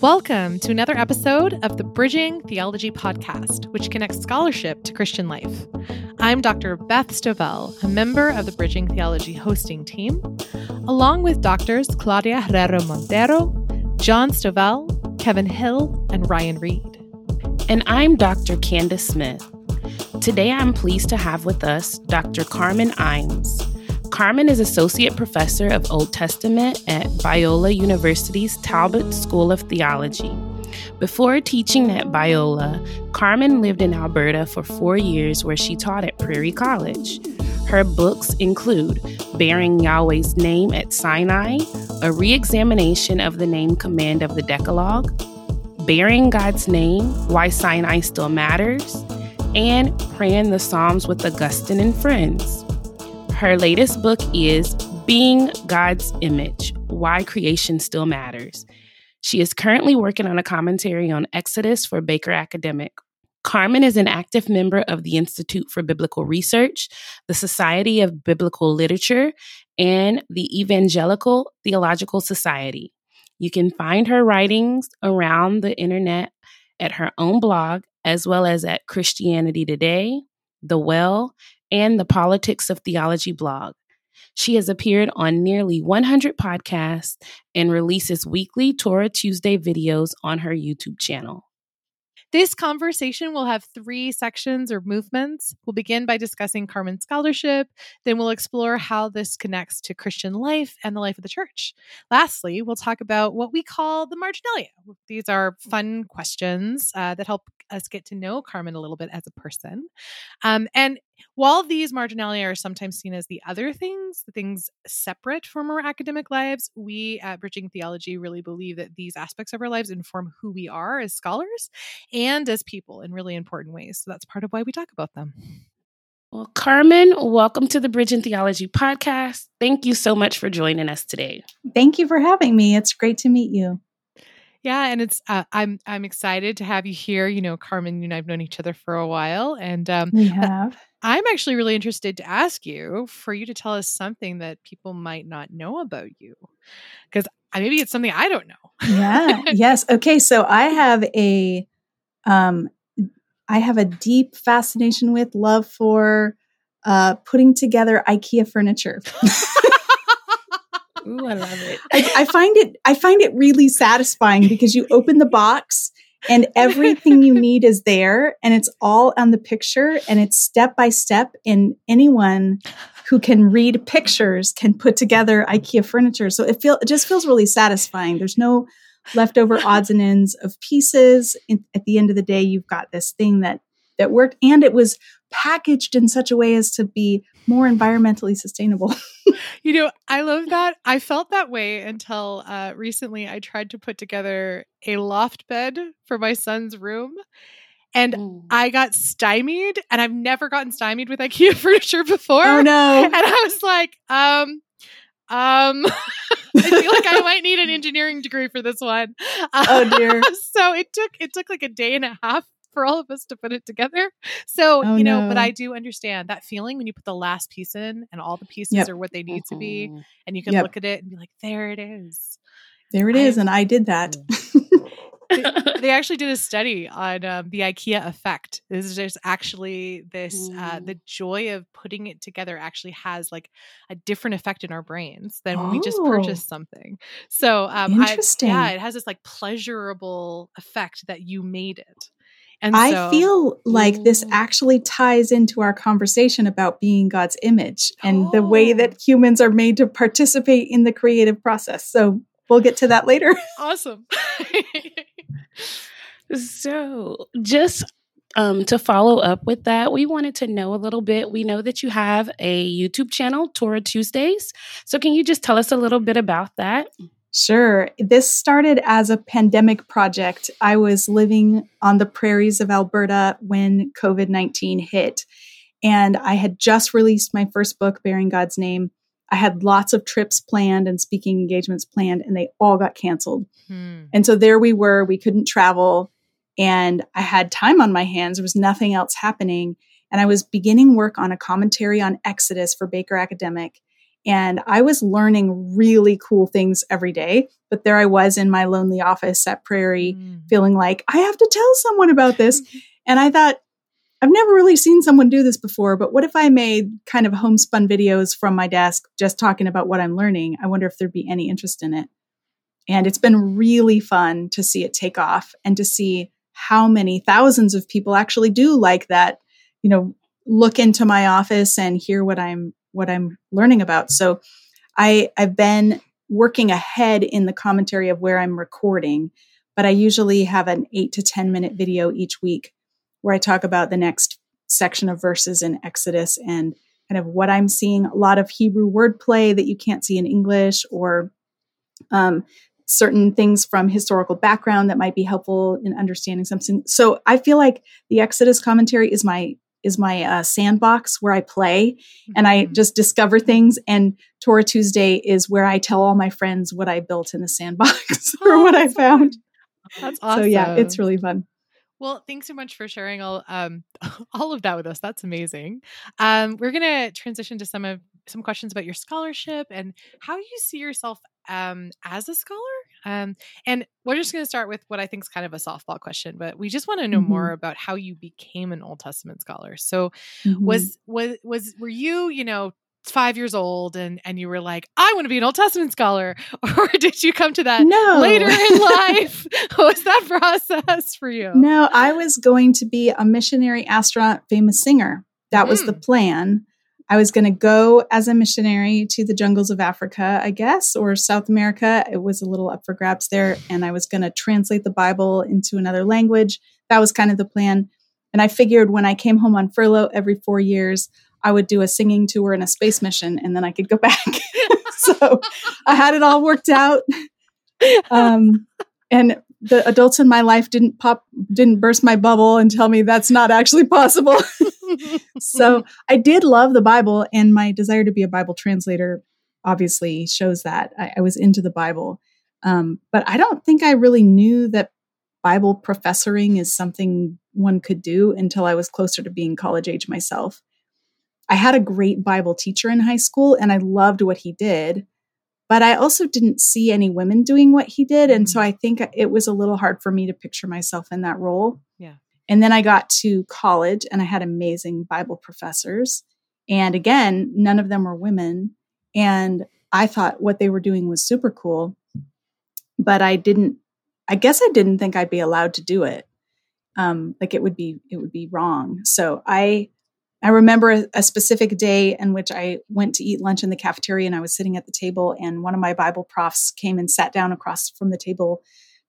Welcome to another episode of the Bridging Theology Podcast, which connects scholarship to Christian life. I'm Dr. Beth Stovell, a member of the Bridging Theology hosting team, along with doctors Claudia Herrero Montero, John Stovell, Kevin Hill, and Ryan Reed. And I'm Dr. Candace Smith. Today I'm pleased to have with us Dr. Carmen Imes. Carmen is Associate Professor of Old Testament at Biola University's Talbot School of Theology. Before teaching at Biola, Carmen lived in Alberta for four years where she taught at Prairie College. Her books include Bearing Yahweh's Name at Sinai, a re examination of the name command of the Decalogue, Bearing God's Name, Why Sinai Still Matters, and Praying the Psalms with Augustine and Friends. Her latest book is Being God's Image Why Creation Still Matters. She is currently working on a commentary on Exodus for Baker Academic. Carmen is an active member of the Institute for Biblical Research, the Society of Biblical Literature, and the Evangelical Theological Society. You can find her writings around the internet at her own blog, as well as at Christianity Today, The Well, and the Politics of Theology blog. She has appeared on nearly 100 podcasts and releases weekly Torah Tuesday videos on her YouTube channel. This conversation will have three sections or movements. We'll begin by discussing Carmen's scholarship, then we'll explore how this connects to Christian life and the life of the church. Lastly, we'll talk about what we call the marginalia. These are fun questions uh, that help us get to know Carmen a little bit as a person. Um, and while these marginalia are sometimes seen as the other things, the things separate from our academic lives, we at Bridging Theology really believe that these aspects of our lives inform who we are as scholars and as people in really important ways. So that's part of why we talk about them. Well, Carmen, welcome to the Bridging Theology podcast. Thank you so much for joining us today. Thank you for having me. It's great to meet you. Yeah, and it's uh, I'm I'm excited to have you here. You know, Carmen, you and I've known each other for a while, and um, we have. I'm actually really interested to ask you for you to tell us something that people might not know about you, because maybe it's something I don't know. yeah. Yes. Okay. So I have a, um, I have a deep fascination with love for uh, putting together IKEA furniture. Ooh, I love it. I, I find it I find it really satisfying because you open the box and everything you need is there and it's all on the picture and it's step by step and anyone who can read pictures can put together IKEA furniture. So it feel it just feels really satisfying. There's no leftover odds and ends of pieces. In, at the end of the day, you've got this thing that that worked and it was packaged in such a way as to be more environmentally sustainable. you know, I love that. I felt that way until uh, recently I tried to put together a loft bed for my son's room. And Ooh. I got stymied, and I've never gotten stymied with IKEA furniture before. Oh no! And I was like, um, um, I feel like I might need an engineering degree for this one. Oh dear! so it took it took like a day and a half for all of us to put it together. So, oh, you know, no. but I do understand that feeling when you put the last piece in and all the pieces yep. are what they need mm-hmm. to be. Mm-hmm. And you can yep. look at it and be like, there it is. There it is. And I did that. they, they, actually did a study on um, the IKEA effect. This is just actually this uh, the joy of putting it together actually has like a different effect in our brains than oh. when we just purchase oh. something. So um, interesting. I, yeah, it has this like pleasurable effect that you made it. And I so, feel like this actually ties into our conversation about being God's image and oh. the way that oh. humans are made to participate in the creative process. So we'll get to that later. Awesome. so just um, to follow up with that, we wanted to know a little bit. We know that you have a YouTube channel, Torah Tuesdays. So, can you just tell us a little bit about that? Sure. This started as a pandemic project. I was living on the prairies of Alberta when COVID 19 hit, and I had just released my first book, Bearing God's Name. I had lots of trips planned and speaking engagements planned, and they all got canceled. Hmm. And so there we were. We couldn't travel, and I had time on my hands. There was nothing else happening. And I was beginning work on a commentary on Exodus for Baker Academic. And I was learning really cool things every day. But there I was in my lonely office at Prairie, mm. feeling like I have to tell someone about this. and I thought, I've never really seen someone do this before, but what if I made kind of homespun videos from my desk just talking about what I'm learning? I wonder if there'd be any interest in it. And it's been really fun to see it take off and to see how many thousands of people actually do like that, you know, look into my office and hear what I'm what I'm learning about. So I I've been working ahead in the commentary of where I'm recording, but I usually have an 8 to 10 minute video each week where I talk about the next section of verses in Exodus and kind of what I'm seeing a lot of Hebrew wordplay that you can't see in English or um, certain things from historical background that might be helpful in understanding something. So I feel like the Exodus commentary is my is my uh, sandbox where I play mm-hmm. and I mm-hmm. just discover things. And Torah Tuesday is where I tell all my friends what I built in the sandbox oh, or what I found. That's awesome. So yeah, it's really fun. Well, thanks so much for sharing all um all of that with us. That's amazing. Um, we're gonna transition to some of some questions about your scholarship and how you see yourself um, as a scholar. Um, and we're just going to start with what I think is kind of a softball question, but we just want to know mm-hmm. more about how you became an Old Testament scholar. So, mm-hmm. was was was were you, you know, five years old and and you were like i want to be an old testament scholar or did you come to that no. later in life what was that process for you no i was going to be a missionary astronaut famous singer that mm. was the mm. plan I was going to go as a missionary to the jungles of Africa, I guess, or South America. It was a little up for grabs there. And I was going to translate the Bible into another language. That was kind of the plan. And I figured when I came home on furlough every four years, I would do a singing tour and a space mission, and then I could go back. so I had it all worked out. Um, and the adults in my life didn't pop, didn't burst my bubble and tell me that's not actually possible. so I did love the Bible, and my desire to be a Bible translator obviously shows that I, I was into the Bible. Um, but I don't think I really knew that Bible professoring is something one could do until I was closer to being college age myself. I had a great Bible teacher in high school, and I loved what he did. But I also didn't see any women doing what he did. And so mm. I think it was a little hard for me to picture myself in that role. Yeah. And then I got to college and I had amazing Bible professors. And again, none of them were women. And I thought what they were doing was super cool. But I didn't, I guess I didn't think I'd be allowed to do it. Um, like it would be, it would be wrong. So I, I remember a, a, specific day in which I went to eat lunch in the cafeteria and I was sitting at the table and one of my Bible profs came and sat down across from the table,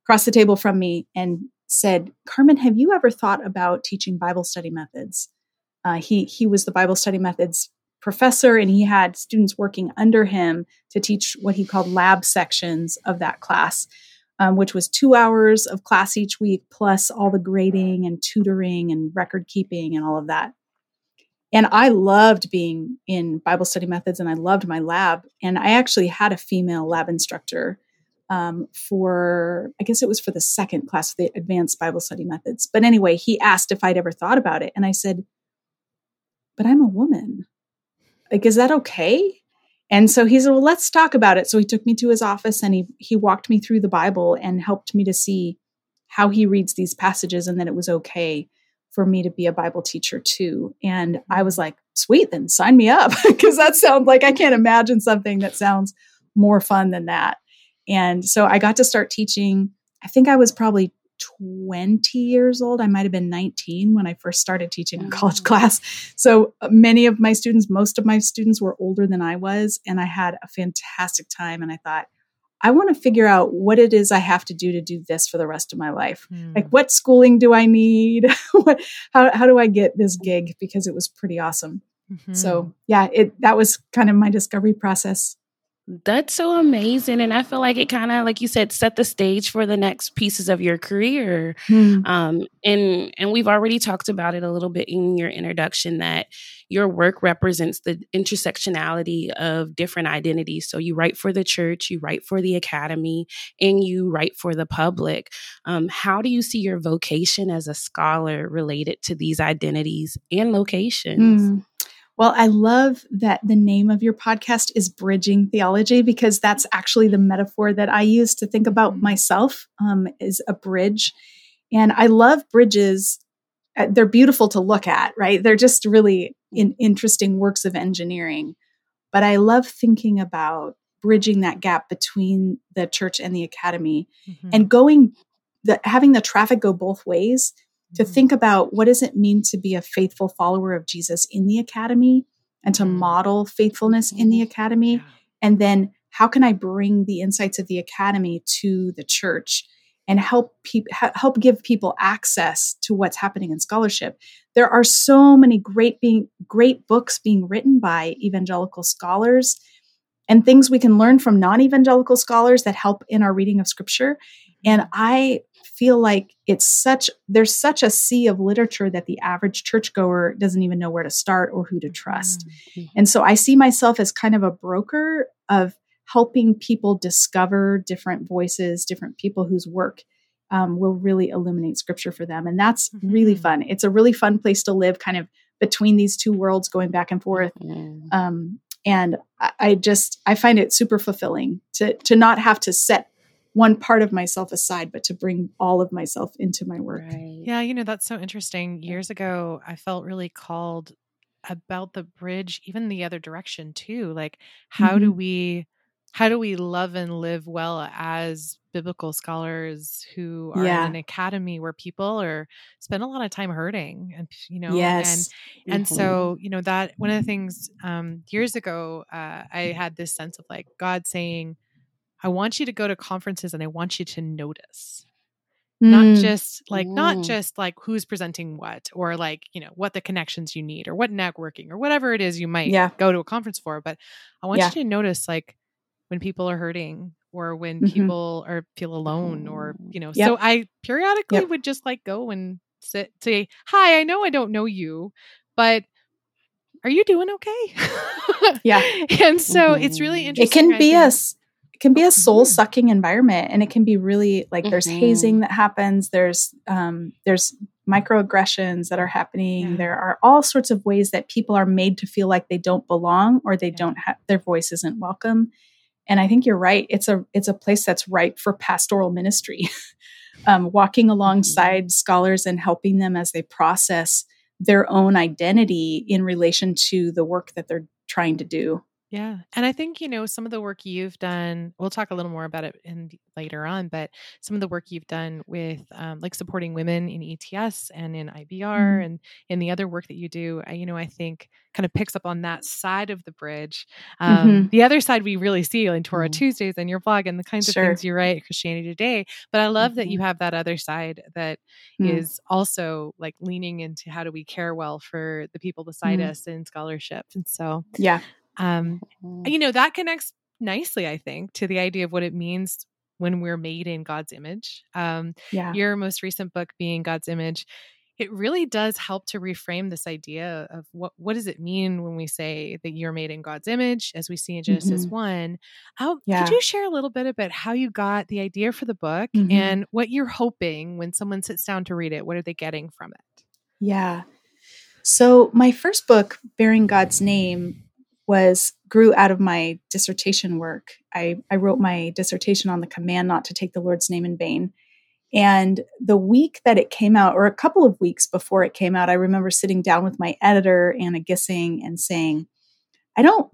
across the table from me and said, Carmen, have you ever thought about teaching Bible study methods? Uh, he, he was the Bible study methods professor and he had students working under him to teach what he called lab sections of that class. Um, which was two hours of class each week, plus all the grading and tutoring and record keeping and all of that. And I loved being in Bible study methods and I loved my lab. And I actually had a female lab instructor um, for, I guess it was for the second class, of the advanced Bible study methods. But anyway, he asked if I'd ever thought about it. And I said, but I'm a woman. Like, is that okay? And so he said, well, let's talk about it. So he took me to his office and he, he walked me through the Bible and helped me to see how he reads these passages and that it was okay for me to be a Bible teacher too. And I was like, sweet, then sign me up because that sounds like I can't imagine something that sounds more fun than that. And so I got to start teaching. I think I was probably 20 years old. I might have been 19 when I first started teaching a college class. So uh, many of my students, most of my students were older than I was. And I had a fantastic time. And I thought, I want to figure out what it is I have to do to do this for the rest of my life. Mm. Like, what schooling do I need? what, how, how do I get this gig? Because it was pretty awesome. Mm-hmm. So, yeah, it that was kind of my discovery process. That's so amazing. And I feel like it kind of, like you said, set the stage for the next pieces of your career. Hmm. Um, and and we've already talked about it a little bit in your introduction that your work represents the intersectionality of different identities. So you write for the church, you write for the academy, and you write for the public. Um, how do you see your vocation as a scholar related to these identities and locations? Hmm. Well, I love that the name of your podcast is Bridging Theology because that's actually the metaphor that I use to think about myself um, is a bridge. And I love bridges. Uh, they're beautiful to look at, right? They're just really in, interesting works of engineering. But I love thinking about bridging that gap between the church and the academy mm-hmm. and going the having the traffic go both ways to mm-hmm. think about what does it mean to be a faithful follower of Jesus in the academy and to mm-hmm. model faithfulness in the mm-hmm. academy and then how can I bring the insights of the academy to the church and help people help give people access to what's happening in scholarship. There are so many great being great books being written by evangelical scholars and things we can learn from non-evangelical scholars that help in our reading of scripture. And I feel like it's such there's such a sea of literature that the average churchgoer doesn't even know where to start or who to trust. Mm-hmm. And so I see myself as kind of a broker of helping people discover different voices, different people whose work um, will really illuminate scripture for them. And that's mm-hmm. really fun. It's a really fun place to live, kind of between these two worlds, going back and forth. Mm-hmm. Um, and I, I just I find it super fulfilling to to not have to set one part of myself aside, but to bring all of myself into my work. Right. Yeah, you know, that's so interesting. Years ago, I felt really called about the bridge, even the other direction too. Like, how mm-hmm. do we how do we love and live well as biblical scholars who are yeah. in an academy where people are spend a lot of time hurting and you know yes. and and mm-hmm. so you know that one of the things um years ago uh i had this sense of like god saying I want you to go to conferences and I want you to notice. Mm. Not just like mm. not just like who's presenting what or like, you know, what the connections you need or what networking or whatever it is you might yeah. go to a conference for, but I want yeah. you to notice like when people are hurting or when mm-hmm. people are feel alone or, you know. Yep. So I periodically yep. would just like go and sit say, "Hi, I know I don't know you, but are you doing okay? yeah. and so it's really interesting. It can be a can be a soul sucking environment and it can be really like mm-hmm. there's hazing that happens there's um, there's microaggressions that are happening yeah. there are all sorts of ways that people are made to feel like they don't belong or they yeah. don't have their voice isn't welcome and i think you're right it's a it's a place that's ripe for pastoral ministry um, walking mm-hmm. alongside mm-hmm. scholars and helping them as they process their own identity in relation to the work that they're trying to do yeah. And I think, you know, some of the work you've done, we'll talk a little more about it in later on, but some of the work you've done with um, like supporting women in ETS and in IBR mm-hmm. and in the other work that you do, you know, I think kind of picks up on that side of the bridge. Um, mm-hmm. The other side we really see in Torah mm-hmm. Tuesdays and your blog and the kinds sure. of things you write, Christianity Today. But I love that you mm-hmm. have that other side that mm. is also like leaning into how do we care well for the people beside mm. us in scholarship. And so, yeah. Um, mm-hmm. you know, that connects nicely, I think, to the idea of what it means when we're made in God's image. Um, yeah. Your most recent book being God's image, it really does help to reframe this idea of what what does it mean when we say that you're made in God's image, as we see in Genesis mm-hmm. one. How yeah. could you share a little bit about how you got the idea for the book mm-hmm. and what you're hoping when someone sits down to read it? What are they getting from it? Yeah. So my first book, Bearing God's Name, was grew out of my dissertation work. I, I wrote my dissertation on the command not to take the Lord's name in vain. And the week that it came out, or a couple of weeks before it came out, I remember sitting down with my editor, Anna Gissing, and saying, I don't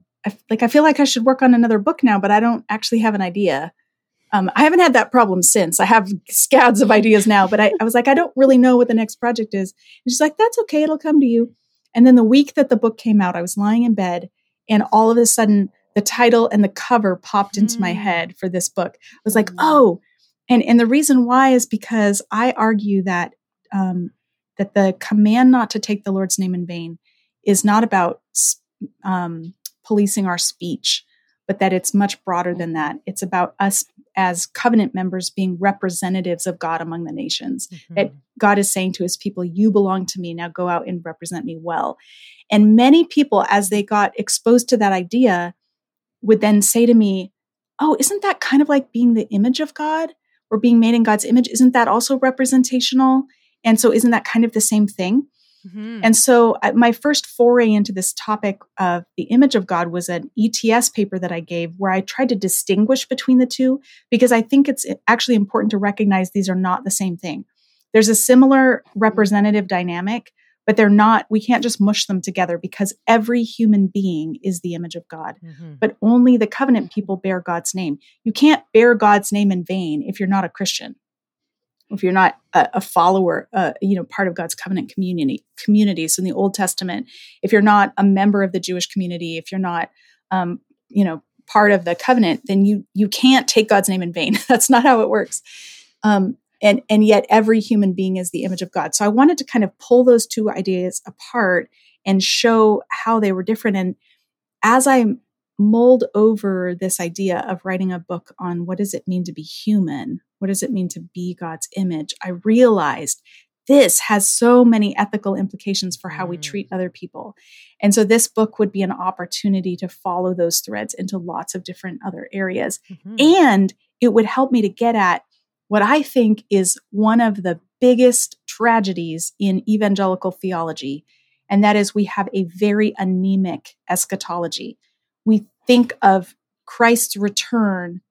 like, I feel like I should work on another book now, but I don't actually have an idea. Um, I haven't had that problem since. I have scads of ideas now, but I, I was like, I don't really know what the next project is. And she's like, that's okay. It'll come to you. And then the week that the book came out, I was lying in bed and all of a sudden, the title and the cover popped into mm. my head for this book. I was like, mm. oh, and and the reason why is because I argue that um, that the command not to take the Lord's name in vain is not about um, policing our speech, but that it's much broader than that. It's about us as covenant members being representatives of God among the nations. Mm-hmm. That God is saying to his people, You belong to me. Now go out and represent me well. And many people, as they got exposed to that idea, would then say to me, Oh, isn't that kind of like being the image of God or being made in God's image? Isn't that also representational? And so, isn't that kind of the same thing? Mm-hmm. And so, uh, my first foray into this topic of the image of God was an ETS paper that I gave where I tried to distinguish between the two because I think it's actually important to recognize these are not the same thing. There's a similar representative dynamic, but they're not, we can't just mush them together because every human being is the image of God. Mm-hmm. But only the covenant people bear God's name. You can't bear God's name in vain if you're not a Christian if you're not a, a follower, uh, you know, part of God's covenant community communities in the Old Testament, if you're not a member of the Jewish community, if you're not, um, you know, part of the covenant, then you you can't take God's name in vain. That's not how it works. Um, and and yet every human being is the image of God. So I wanted to kind of pull those two ideas apart and show how they were different. And as I mulled over this idea of writing a book on what does it mean to be human what does it mean to be God's image? I realized this has so many ethical implications for how we treat mm. other people. And so this book would be an opportunity to follow those threads into lots of different other areas. Mm-hmm. And it would help me to get at what I think is one of the biggest tragedies in evangelical theology. And that is we have a very anemic eschatology. We think of Christ's return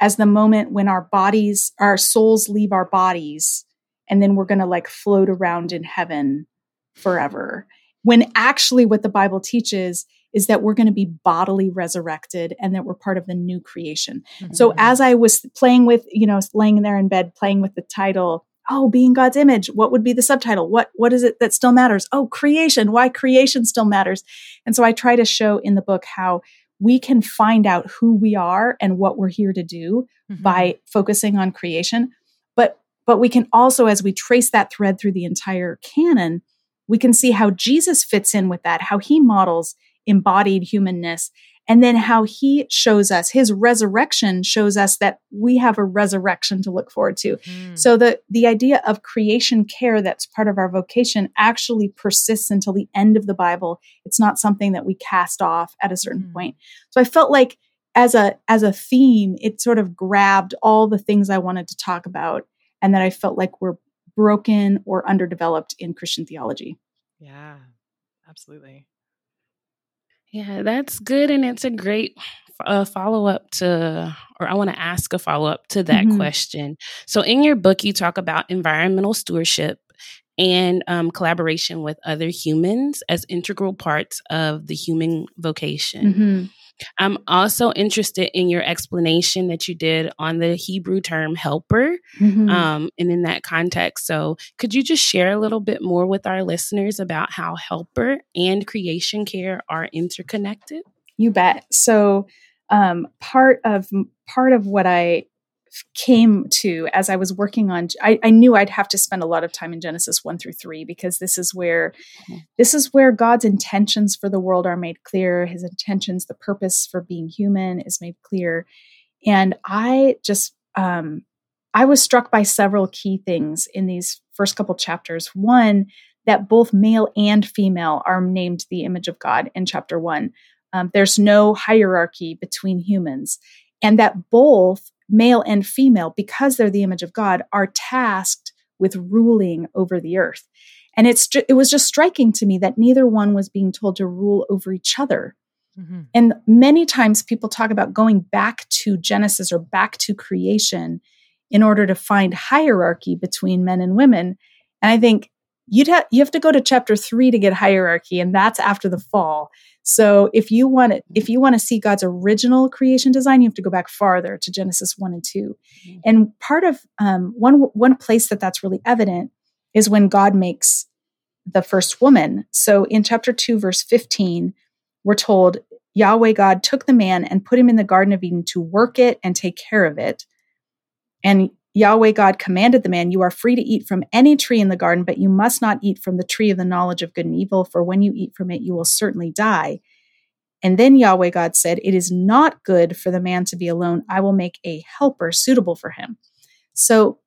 as the moment when our bodies, our souls leave our bodies, and then we're going to like float around in heaven forever. When actually, what the Bible teaches is that we're going to be bodily resurrected and that we're part of the new creation. Mm-hmm. So, as I was playing with, you know, laying there in bed, playing with the title, oh being god's image what would be the subtitle what what is it that still matters oh creation why creation still matters and so i try to show in the book how we can find out who we are and what we're here to do mm-hmm. by focusing on creation but but we can also as we trace that thread through the entire canon we can see how jesus fits in with that how he models embodied humanness and then how he shows us his resurrection shows us that we have a resurrection to look forward to. Mm. so the the idea of creation care that's part of our vocation actually persists until the end of the bible. It's not something that we cast off at a certain mm. point. So i felt like as a as a theme it sort of grabbed all the things i wanted to talk about and that i felt like were broken or underdeveloped in christian theology. Yeah absolutely yeah, that's good. And it's a great uh, follow up to, or I want to ask a follow up to that mm-hmm. question. So, in your book, you talk about environmental stewardship and um, collaboration with other humans as integral parts of the human vocation. Mm-hmm. I'm also interested in your explanation that you did on the Hebrew term helper mm-hmm. um, and in that context. So, could you just share a little bit more with our listeners about how helper and creation care are interconnected? You bet. So, um, part of part of what I came to as I was working on I, I, knew I'd have to spend a lot of time in Genesis 1 through 3 because this is where mm-hmm. this is where God's intentions for the world are made clear. His intentions the purpose for being human is made clear. And I just um I was struck by several key things in these first couple chapters. One that both male and female are named the image of God in chapter 1 um, there's no hierarchy between humans. And that both male and female, because they're the image of God, are tasked with ruling over the earth. And it's ju- it was just striking to me that neither one was being told to rule over each other. Mm-hmm. And many times people talk about going back to Genesis or back to creation in order to find hierarchy between men and women. And I think you'd have you have to go to chapter 3 to get hierarchy and that's after the fall. So if you want to, if you want to see God's original creation design, you have to go back farther to Genesis one and 2 mm-hmm. And part of um, one one place that that's really evident is when God makes the first woman. So in chapter two, verse fifteen, we're told Yahweh God took the man and put him in the Garden of Eden to work it and take care of it. And Yahweh God commanded the man, You are free to eat from any tree in the garden, but you must not eat from the tree of the knowledge of good and evil, for when you eat from it, you will certainly die. And then Yahweh God said, It is not good for the man to be alone. I will make a helper suitable for him. So,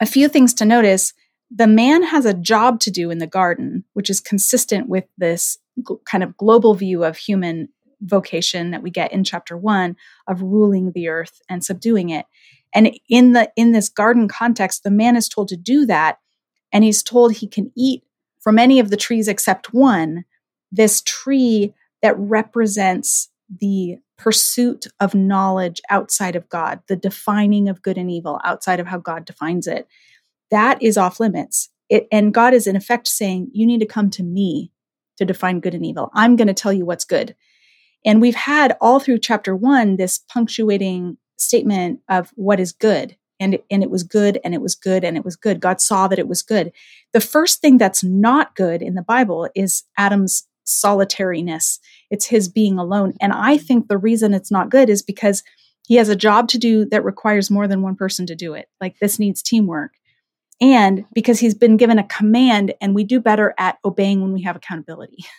a few things to notice the man has a job to do in the garden, which is consistent with this kind of global view of human vocation that we get in chapter one of ruling the earth and subduing it. And in the in this garden context, the man is told to do that, and he's told he can eat from any of the trees except one, this tree that represents the pursuit of knowledge outside of God, the defining of good and evil outside of how God defines it, that is off limits. It, and God is in effect saying, You need to come to me to define good and evil. I'm going to tell you what's good. And we've had all through chapter one this punctuating statement of what is good. And, and it was good, and it was good, and it was good. God saw that it was good. The first thing that's not good in the Bible is Adam's solitariness. It's his being alone. And I think the reason it's not good is because he has a job to do that requires more than one person to do it. Like this needs teamwork. And because he's been given a command and we do better at obeying when we have accountability.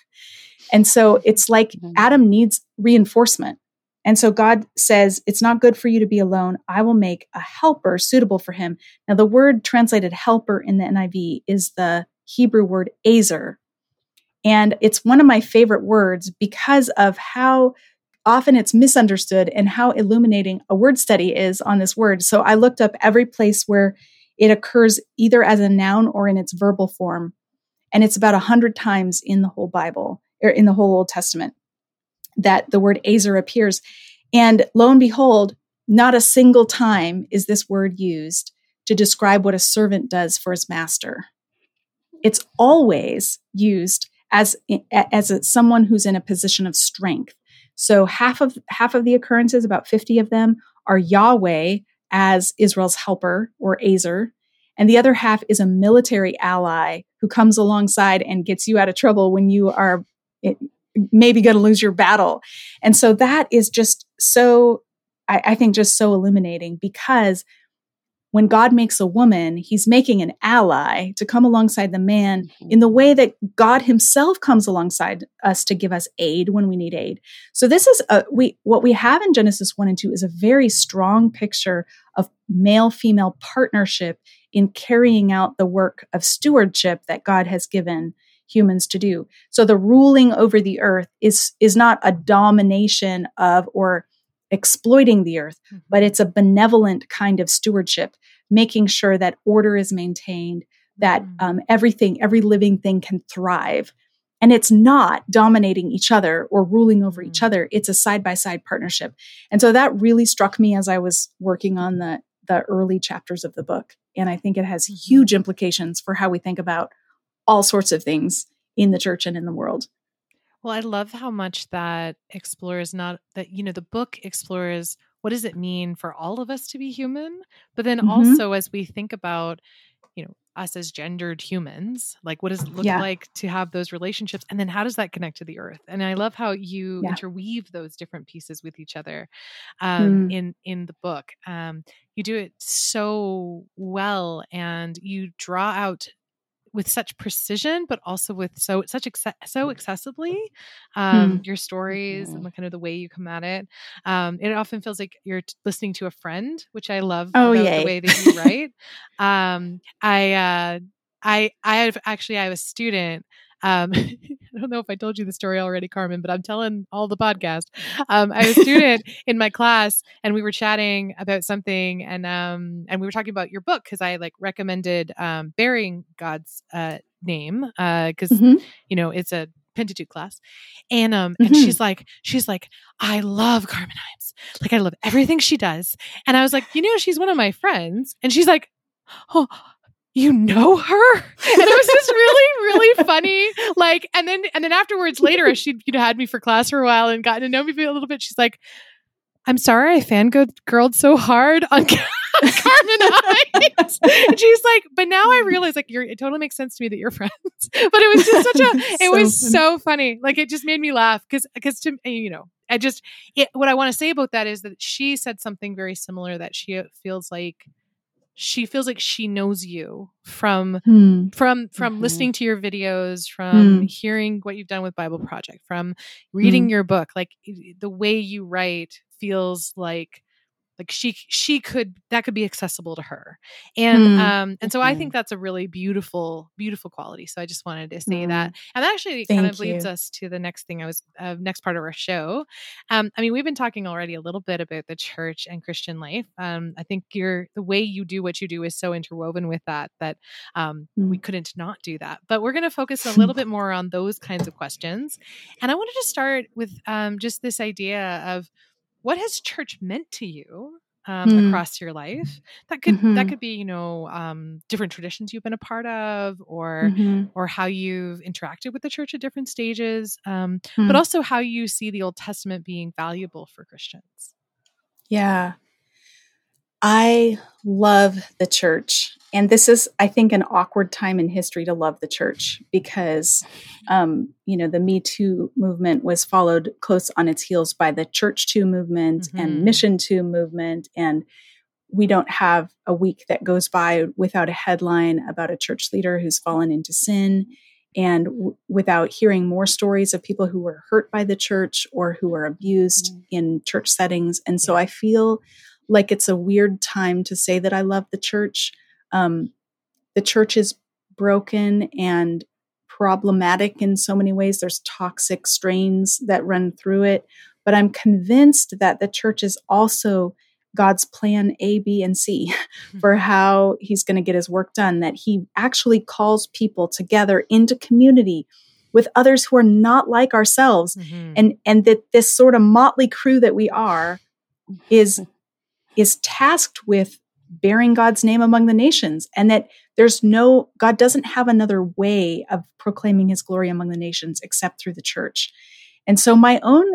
And so it's like mm-hmm. Adam needs reinforcement. And so God says, It's not good for you to be alone. I will make a helper suitable for him. Now, the word translated helper in the NIV is the Hebrew word ezer, and it's one of my favorite words because of how often it's misunderstood and how illuminating a word study is on this word. So I looked up every place where it occurs either as a noun or in its verbal form. And it's about a hundred times in the whole Bible or in the whole Old Testament that the word ezer appears. And lo and behold, not a single time is this word used to describe what a servant does for his master. It's always used as as a, someone who's in a position of strength. So half of half of the occurrences, about 50 of them, are Yahweh as Israel's helper or Ezer, and the other half is a military ally who comes alongside and gets you out of trouble when you are maybe going to lose your battle. And so that is just so I, I think just so illuminating because when God makes a woman, he's making an ally to come alongside the man mm-hmm. in the way that God himself comes alongside us to give us aid when we need aid. So this is a we what we have in Genesis 1 and 2 is a very strong picture of male female partnership in carrying out the work of stewardship that God has given humans to do. So the ruling over the earth is is not a domination of or exploiting the earth, mm-hmm. but it's a benevolent kind of stewardship, making sure that order is maintained, that mm-hmm. um, everything, every living thing can thrive. And it's not dominating each other or ruling over each mm-hmm. other. It's a side by side partnership. And so that really struck me as I was working on the, the early chapters of the book. And I think it has huge implications for how we think about all sorts of things in the church and in the world. Well, I love how much that explores not that, you know, the book explores what does it mean for all of us to be human? But then mm-hmm. also as we think about, you know, us as gendered humans, like what does it look yeah. like to have those relationships? And then how does that connect to the earth? And I love how you yeah. interweave those different pieces with each other um, mm. in in the book. Um, you do it so well and you draw out with such precision, but also with so such so accessibly. Um, hmm. Your stories and the kind of the way you come at it. Um, it often feels like you're t- listening to a friend, which I love. Oh yeah, the way that you write. um, I uh, I I have actually I have a student um, I don't know if I told you the story already, Carmen, but I'm telling all the podcast. Um, I was a student in my class, and we were chatting about something, and um, and we were talking about your book because I like recommended um, bearing God's uh, name because uh, mm-hmm. you know it's a Pentateuch class, and um, mm-hmm. and she's like, she's like, I love Carmen Imes, like I love everything she does, and I was like, you know, she's one of my friends, and she's like, oh you know her and it was just really really funny like and then and then afterwards later as she'd you know had me for class for a while and gotten to know me a little bit she's like i'm sorry i fangirled so hard on carmen Imes. and she's like but now i realize like you're it totally makes sense to me that you're friends but it was just such a it so was funny. so funny like it just made me laugh because because to you know i just it, what i want to say about that is that she said something very similar that she uh, feels like she feels like she knows you from hmm. from from mm-hmm. listening to your videos from hmm. hearing what you've done with bible project from reading hmm. your book like the way you write feels like like she she could that could be accessible to her. And Mm. um and so i think that's a really beautiful beautiful quality. So i just wanted to say that. Mm. and that actually kind Thank of leads us to the next thing i was uh, next part of our show. Um i mean we've been talking already a little bit about the church and christian life. Um i think your the way you do what you do is so interwoven with that that um we Mm. couldn't not do that. But we're going to focus a little bit more on those kinds of questions. And i wanted to start with um just this idea of what has church meant to you um, Mm. across your life that could that Mhm. could be you know um, different traditions you've been a part of or Mhm. or how you've interacted with the church at different stages um, Mm. but also how you see the old testament being valuable for christians Yeah. I love the church. And this is, I think, an awkward time in history to love the church because, um, you know, the Me Too movement was followed close on its heels by the Church Too movement Mhm. and Mission Too movement. And we don't have a week that goes by without a headline about a church leader who's fallen into sin and w- without hearing more stories of people who were hurt by the church or who were abused Mm. in church settings. And so I feel like it's a weird time to say that I love the church. Um, the church is broken and problematic in so many ways. There's toxic strains that run through it. But I'm convinced that the church is also God's plan A, B, and C for how he's going to get his work done, that he actually calls people together into community with others who are not like ourselves Mhm. and and that this sort of motley crew that we are is is tasked with bearing God's name among the nations and that there's no God doesn't have another way of proclaiming his glory among the nations except through the church. And so my own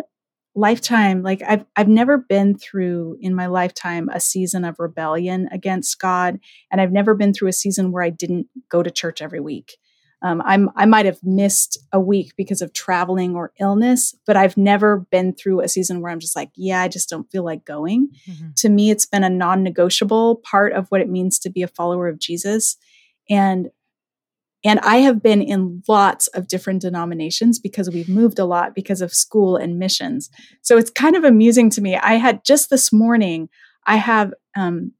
lifetime like I've I've never been through in my lifetime a season of rebellion against God and I've never been through a season where I didn't go to church every week. Um, I'm I might have missed a week because of traveling or illness, but I've never been through a season where I'm just like, yeah, I just don't feel like going. Mhm. To me, it's been a non-negotiable part of what it means to be a follower of Jesus, and and I have been in lots of different denominations because we've moved a lot because of school and missions. So it's kind of amusing to me. I had just this morning, I have um,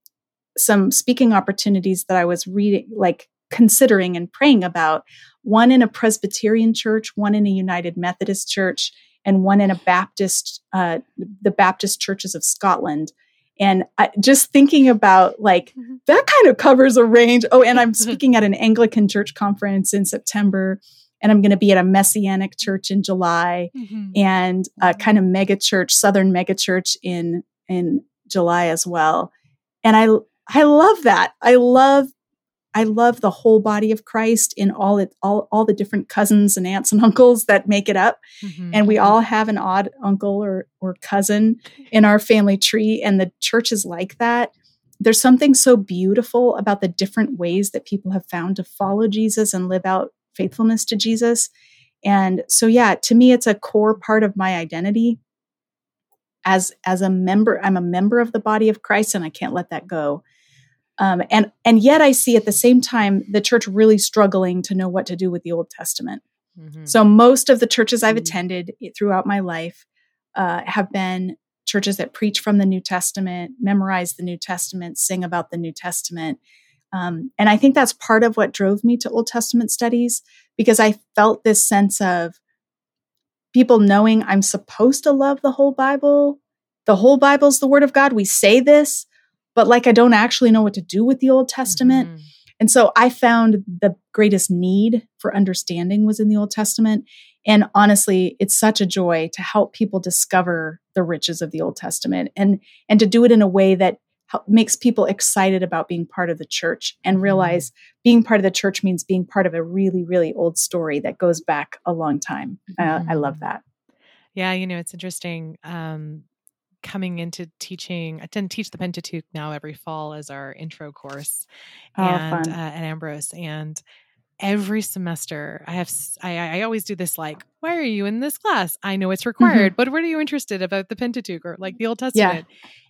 some speaking opportunities that I was reading, like considering and praying about. One in a Presbyterian church, one in a United Methodist church, and one in a Baptist, uh, the Baptist churches of Scotland. And I, just thinking about like Mhm. that kind of covers a range. Oh, and I'm speaking at an Anglican church conference in September, and I'm going to be at a Messianic church in July Mhm. and a kind of mega church, Southern mega church in in July as well. And I I love that. I love I love the whole body of Christ in all it all all the different cousins and aunts and uncles that make it up. Mhm. And we all have an odd uncle or or cousin in our family tree, and the church is like that. There's something so beautiful about the different ways that people have found to follow Jesus and live out faithfulness to Jesus. And so yeah, to me it's a core part of my identity as as a member I'm a member of the body of Christ and I can't let that go. Um, and and yet I see at the same time the church really struggling to know what to do with the Old Testament. Mhm. So most of the churches I've Mm. attended throughout my life uh, have been churches that preach from the New Testament, memorize the New Testament, sing about the New Testament. Um, and I think that's part of what drove me to Old Testament studies because I felt this sense of people knowing I'm supposed to love the whole Bible. The whole Bible's the Word of God. We say this, but like I don't actually know what to do with the Old Testament. Mhm. And so I found the greatest need for understanding was in the Old Testament. And honestly, it's such a joy to help people discover the riches of the Old Testament and and to do it in a way that makes people excited about being part of the church and realize being part of the church means being part of a really really old story that goes back a long time. Uh, I love that. Yeah, you know, it's interesting. Um, coming into teaching, I tend to teach the Pentateuch now every fall as our intro course, Oh, and uh, at Ambrose. And every semester, I have I always do this like, why are you in this class? I know it's required, but what are you interested about the Pentateuch or like the Old Testament?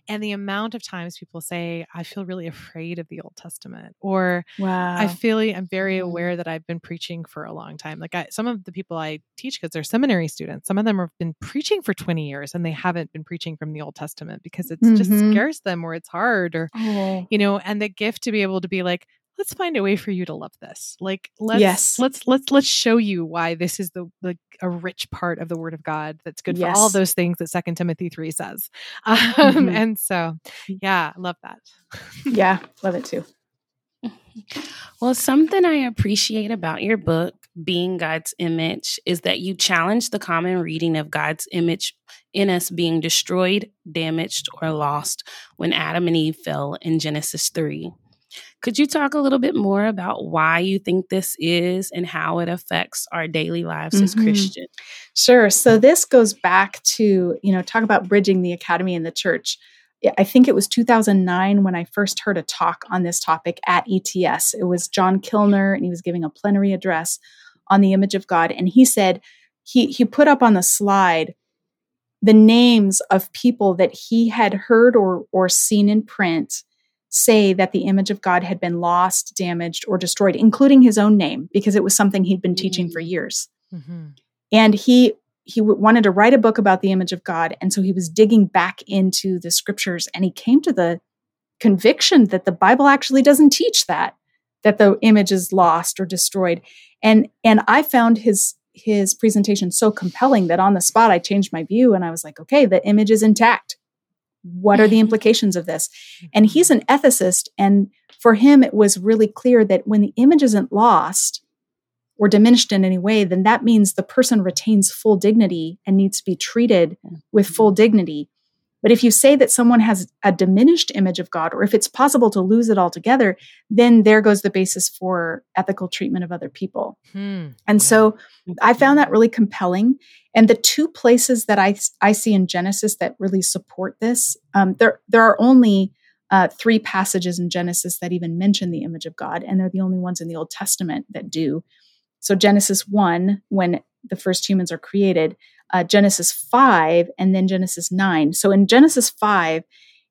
And the amount of times people say, I feel really afraid of the Old Testament, or wow. I feel I'm very Mhm. aware that I've been preaching for a long time. Like I, some of the people I teach, because they're seminary students, some of them have been preaching for 20 years and they haven't been preaching from the Old Testament because it just Mhm. scares them or it's hard or, Oh. you know, and the gift to be able to be like, let's find a way for you to love this. Like let's Yes. let's let's let's show you why this is the like a rich part of the word of God that's good for all those things that Second Timothy 3 says. Um, Mhm. and so yeah, love that. Yeah, love it too. Well, something I appreciate about your book, Being God's Image, is that you challenge the common reading of God's image in us being destroyed, damaged, or lost when Adam and Eve fell in Genesis 3. Could you talk a little bit more about why you think this is and how it affects our daily lives as Mhm. Christians? Sure. So this goes back to, you know, talk about bridging the academy and the church. I think it was 2009 when I first heard a talk on this topic at ETS. It was John Kilner, and he was giving a plenary address on the image of God. And he said, he, he put up on the slide the names of people that he had heard or, or seen in print say that the image of God had been lost, damaged, or destroyed, including his own name, because it was something he'd been teaching for years. Mhm. and he he wanted to write a book about the image of god and so he was digging back into the scriptures and he came to the conviction that the bible actually doesn't teach that that the image is lost or destroyed. And and i found his his presentation so compelling that on the spot i changed my view and i was like okay the image is intact what are the mm-hmm. implications of this and mm-hmm. he's an ethicist and for him it was really clear that when the image isn't lost or diminished in any way, then that means the person retains full dignity and needs to be treated mm-hmm. with full dignity. But if you say that someone has a diminished image of God, or if it's possible to lose it altogether, then there goes the basis for ethical treatment of other people. Hmm. And Yeah. so I found that really compelling. And the two places that I, I see in Genesis that really support this, um, there, there are only uh, three passages in Genesis that even mention the image of God, and they're the only ones in the Old Testament that do. So Genesis 1, when the first humans are created, uh, Genesis 5, and then Genesis 9. So in Genesis 5,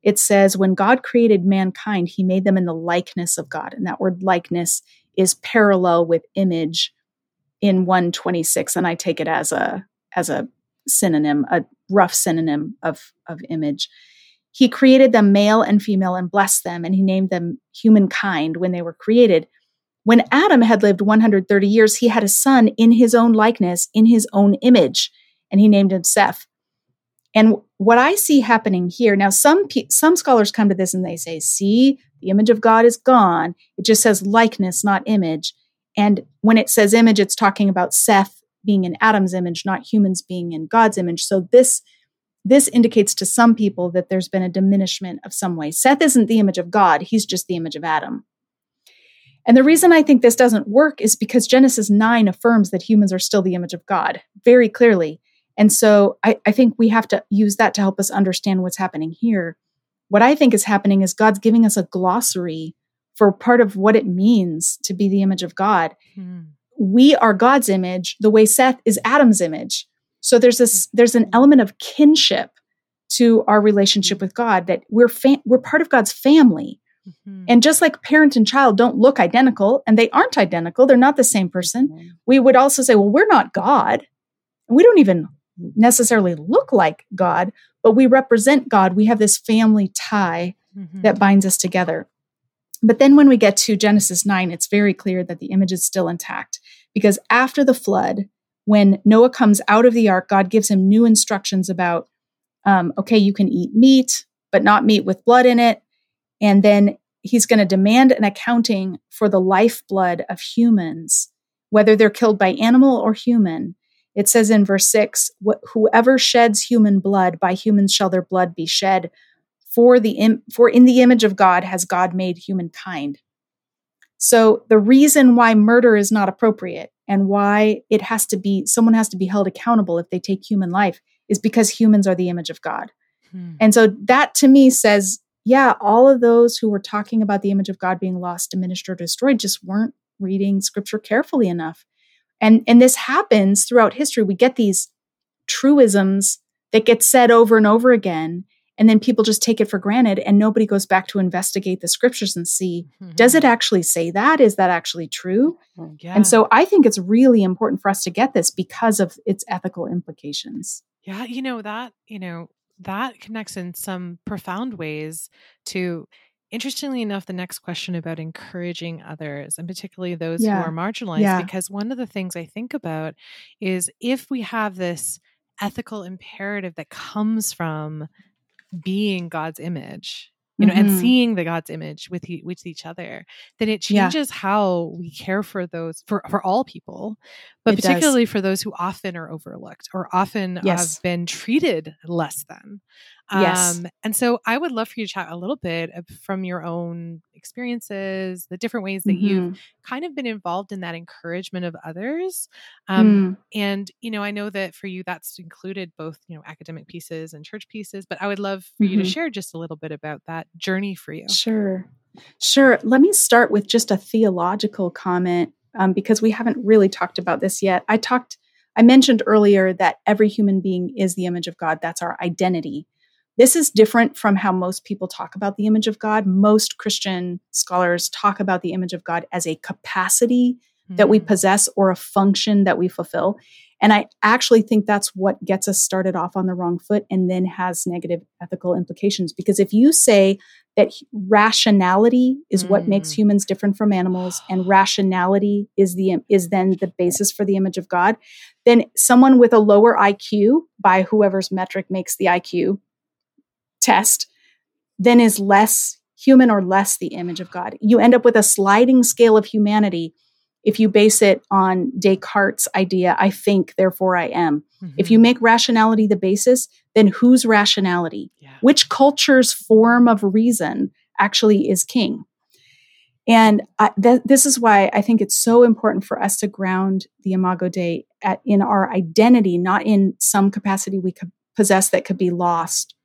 it says, When God created mankind, he made them in the likeness of God. And that word likeness is parallel with image in 126. And I take it as a as a synonym, a rough synonym of, of image. He created them male and female and blessed them, and he named them humankind when they were created. When Adam had lived 130 years, he had a son in his own likeness, in his own image, and he named him Seth. And what I see happening here now, some pe- some scholars come to this and they say, "See, the image of God is gone. It just says likeness, not image." And when it says image, it's talking about Seth being in Adam's image, not humans being in God's image. So this this indicates to some people that there's been a diminishment of some way. Seth isn't the image of God; he's just the image of Adam. And the reason I think this doesn't work is because Genesis 9 affirms that humans are still the image of God very clearly. And so I, I, think we have to use that to help us understand what's happening here. What I think is happening is God's giving us a glossary for part of what it means to be the image of God. Hmm. We are God's image the way Seth is Adam's image. So there's this there's an element of kinship to our relationship with God that we're we're part of God's family. Mhm. And just like parent and child don't look identical, and they aren't identical, they're not the same person, we would also say, well, we're not God. And we don't even necessarily look like God, but we represent God. We have this family tie Mhm. that binds us together. But then when we get to Genesis 9, it's very clear that the image is still intact because after the flood, when Noah comes out of the ark, God gives him new instructions about um, okay, you can eat meat, but not meat with blood in it. And then he's going to demand an accounting for the lifeblood of humans, whether they're killed by animal or human. It says in verse 6 whoever sheds human blood, by humans shall their blood be shed. For, the Im- for in the image of God has God made humankind. So the reason why murder is not appropriate and why it has to be someone has to be held accountable if they take human life is because humans are the image of God. Hmm. And so that to me says, yeah, all of those who were talking about the image of God being lost, diminished, or destroyed just weren't reading scripture carefully enough. And and this happens throughout history. We get these truisms that get said over and over again. And then people just take it for granted and nobody goes back to investigate the scriptures and see mm-hmm. does it actually say that is that actually true yeah. and so i think it's really important for us to get this because of its ethical implications yeah you know that you know that connects in some profound ways to interestingly enough the next question about encouraging others and particularly those yeah. who are marginalized yeah. because one of the things i think about is if we have this ethical imperative that comes from being God's image, you know, mm-hmm. and seeing the God's image with e- with each other, then it changes yeah. how we care for those for for all people, but it particularly does. for those who often are overlooked or often yes. have been treated less than. Yes. Um, and so I would love for you to chat a little bit from your own experiences, the different ways that mm-hmm. you've kind of been involved in that encouragement of others. Um, mm. And, you know, I know that for you, that's included both, you know, academic pieces and church pieces, but I would love for mm-hmm. you to mm-hmm. share just a little bit about that journey for you. Sure. Sure. Let me start with just a theological comment um, because we haven't really talked about this yet. I talked, I mentioned earlier that every human being is the image of God. That's our identity. This is different from how most people talk about the image of God. Most Christian scholars talk about the image of God as a capacity mm-hmm. that we hmm. possess or a function that we fulfill. And I actually think that's what gets us started off on the wrong foot and then has negative ethical implications. Because if you say that rationality is mm. what makes hmm. humans different from animals and rationality is the is then the basis for the image of God, then someone with a lower IQ by whoever's metric makes the IQ test then is less human or less the image of God. You end up with a sliding scale of humanity if you base it on Descartes' idea, I think, therefore I am. Mm-hmm. If you make rationality the basis, then whose rationality? Yeah. Which culture's form of reason actually is king? And I, th- this is why I think it's so important for us to ground the Imago Dei at, in our identity, not in some capacity we could possess that could be lost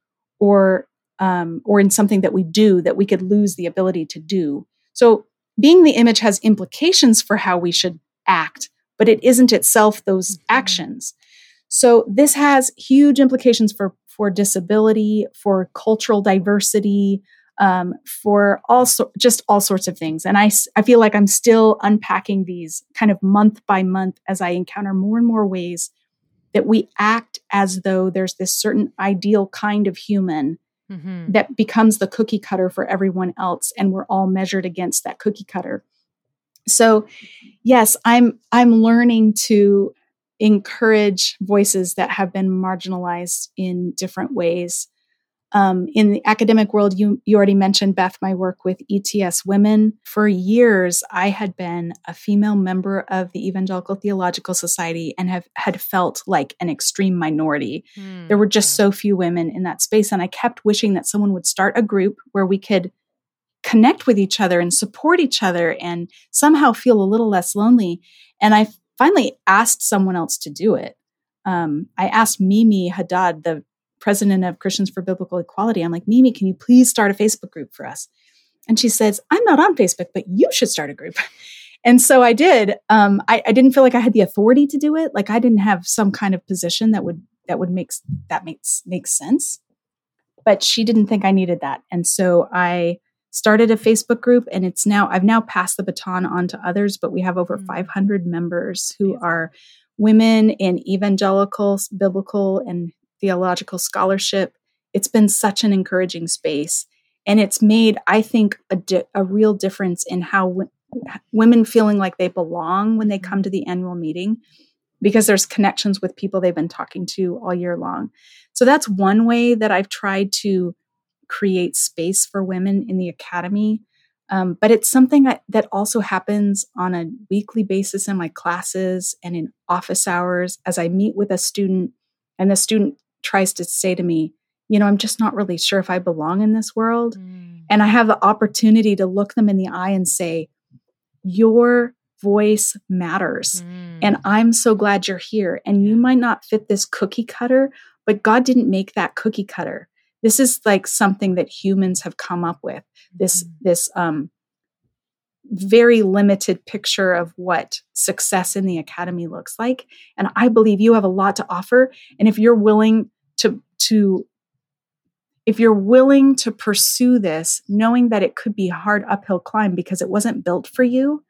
or um, or in something that we do that we could lose the ability to do. So being the image has implications for how we should act, but it isn't itself those mm-hmm. actions. So this has huge implications for for disability, for cultural diversity, um, for all so, just all sorts of things. And I I feel like I'm still unpacking these kind of month by month as I encounter more and more ways that we act as though there's this certain ideal kind of human mm-hmm. that becomes the cookie cutter for everyone else and we're all measured against that cookie cutter so yes i'm i'm learning to encourage voices that have been marginalized in different ways um, in the academic world, you, you already mentioned, Beth, my work with ETS Women. For years, I had been a female member of the Evangelical Theological Society and have had felt like an extreme minority. Mm, there were just so few women in that space. And I kept wishing that someone would start a group where we could connect with each other and support each other and somehow feel a little less lonely. And I finally asked someone else to do it. Um, I asked Mimi Haddad, the president of Christians for Biblical Equality. I'm like, Mimi, can you please start a Facebook group for us? And she says, I'm not on Facebook, but you should start a group. And so I did. Um, I, I, didn't feel like I had the authority to do it. Like I didn't have some kind of position that would that would make that makes makes sense. But she didn't think I needed that, and so I started a Facebook group, and it's now I've now passed the baton on to others. But we have over mm-hmm. 500 members who are women in evangelical, biblical, and theological scholarship. It's been such an encouraging space. And it's made, I think, a, di- a real difference in how w- women feeling like they belong when they come to the annual meeting because there's connections with people they've been talking to all year long. So that's one way that I've tried to create space for women in the academy. Um, but it's something I, that also happens on a weekly basis in my classes and in office hours as I meet with a student and the student tries to say to me, you know, I'm just not really sure if I belong in this world. Mm. And I have the opportunity to look them in the eye and say, your voice matters. Mm. And I'm so glad you're here. And you might not fit this cookie cutter, but God didn't make that cookie cutter. This is like something that humans have come up with. This, mm. this, um, very limited picture of what success in the academy looks like and i believe you have a lot to offer and if you're willing to to if you're willing to pursue this, knowing that it could be a hard uphill climb because it wasn't built for you,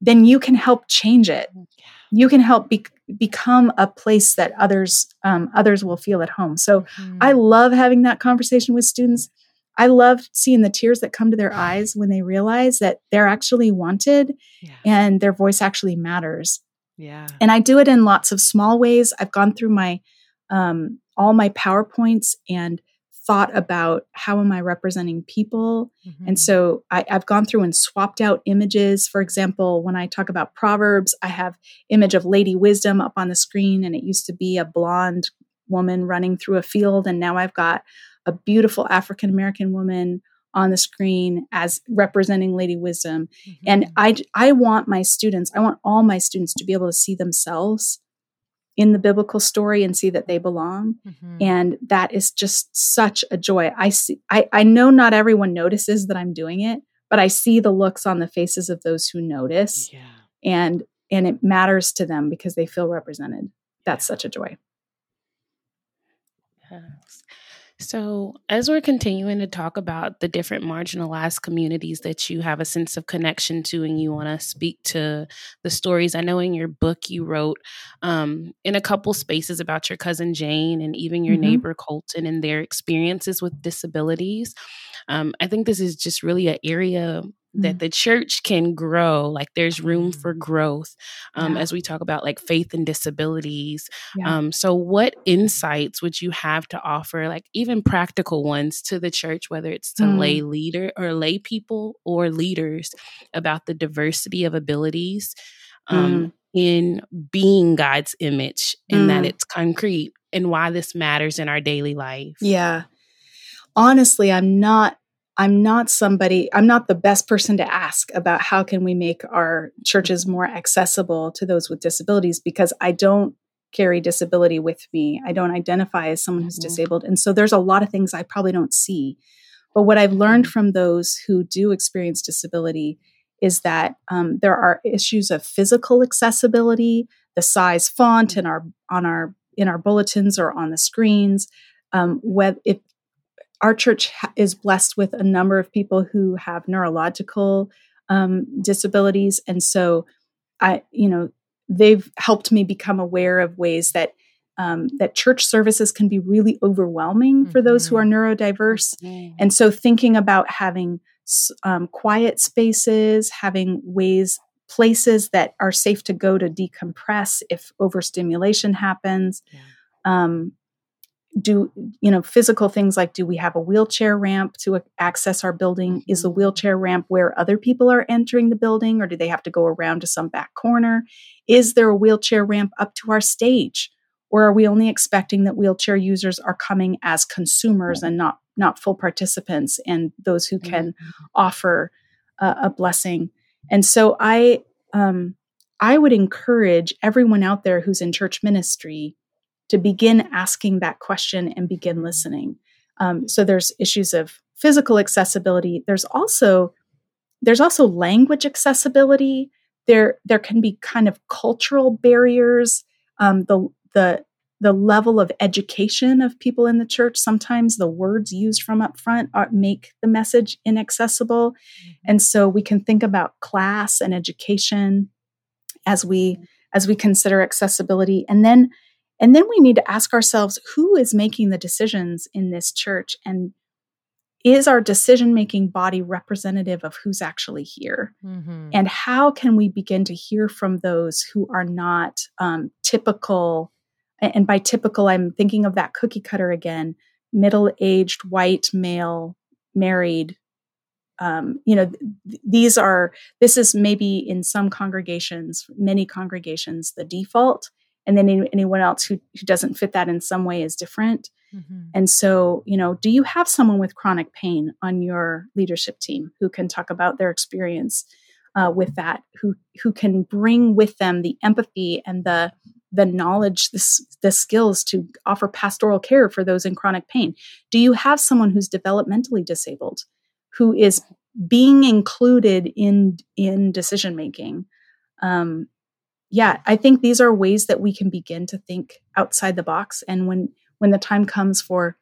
then you can help change it. Mm, you can help be- become a place that others um, others will feel at home. So mm-hmm. I love having that conversation with students. I love seeing the tears that come to their eyes when they realize that they're actually wanted yeah. and their voice actually matters. Yeah. And I do it in lots of small ways. I've gone through my um, all my PowerPoints and thought about how am I representing people. Mm-hmm. And so I, have gone through and swapped out images. For example, when I talk about Proverbs, I have image of Lady Wisdom up on the screen, and it used to be a blonde woman running through a field, and now I've got a beautiful African American woman on the screen as representing Lady Wisdom. Mm-hmm. And I I want my students, I want all my students to be able to see themselves in the biblical story and see that they belong. Mm-hmm. And that is just such a joy. I see I, I know not everyone notices that I'm doing it, but I see the looks on the faces of those who notice. Yeah. And and it matters to them because they feel represented. That's such a joy. Yes. So, as we're continuing to talk about the different marginalized communities that you have a sense of connection to, and you want to speak to the stories, I know in your book you wrote um, in a couple spaces about your cousin Jane and even your mm-hmm. neighbor Colton and their experiences with disabilities. Um, I think this is just really an area that mm. the church can grow like there's room mm. for growth um, yeah. as we talk about like faith and disabilities yeah. um, so what insights would you have to offer like even practical ones to the church whether it's to mm. lay leader or lay people or leaders about the diversity of abilities um, mm. in being god's image and that mm. it's concrete and why this matters in our daily life yeah honestly i'm not I'm not somebody, I'm not the best person to ask about how can we make our churches more accessible to those with disabilities because I don't carry disability with me. I don't identify as someone who's mm-hmm. disabled. And so there's a lot of things I probably don't see. But what I've learned mm-hmm. from those who do experience disability is that um, there are issues of physical accessibility, the size font in our on our in our bulletins or on the screens. Um, whether if our church ha- is blessed with a number of people who have neurological um, disabilities, and so I, you know, they've helped me become aware of ways that um, that church services can be really overwhelming mm-hmm. for those who are mm-hmm. neurodiverse, mm-hmm. and so thinking about having um, quiet spaces, having ways places that are safe to go to decompress if overstimulation happens. Yeah. Um, do you know physical things like do we have a wheelchair ramp to access our building? Is the mm-hmm. wheelchair ramp where other people are entering the building or do they have to go around to some back corner? Is there a wheelchair ramp up to our stage? Or are we only expecting that wheelchair users are coming as consumers and not not full participants and those who can mm-hmm. offer uh, a blessing? And so i um, i would encourage everyone out there who's in church ministry to begin asking that question and begin listening. Um, so there's issues of physical accessibility. There's also there's also language accessibility. There there can be kind of cultural barriers. Um, the the the level of education of people in the church sometimes the words used from up front are, make the message inaccessible mm-hmm. and so we can think about class and education as we as we consider accessibility and then and then we need to ask ourselves who is making the decisions in this church and is our decision making body representative of who's actually here? Mm-hmm. And how can we begin to hear from those who are not um, typical? And by typical, I'm thinking of that cookie cutter again middle aged white male, married. Um, you know, th- these are, this is maybe in some congregations, many congregations, the default and then anyone else who, who doesn't fit that in some way is different mm-hmm. and so you know do you have someone with chronic pain on your leadership team who can talk about their experience uh, with that who who can bring with them the empathy and the the knowledge the, the skills to offer pastoral care for those in chronic pain do you have someone who's developmentally disabled who is being included in in decision making um, yeah, I think these are ways that we can begin to think outside the box. And when when the time comes for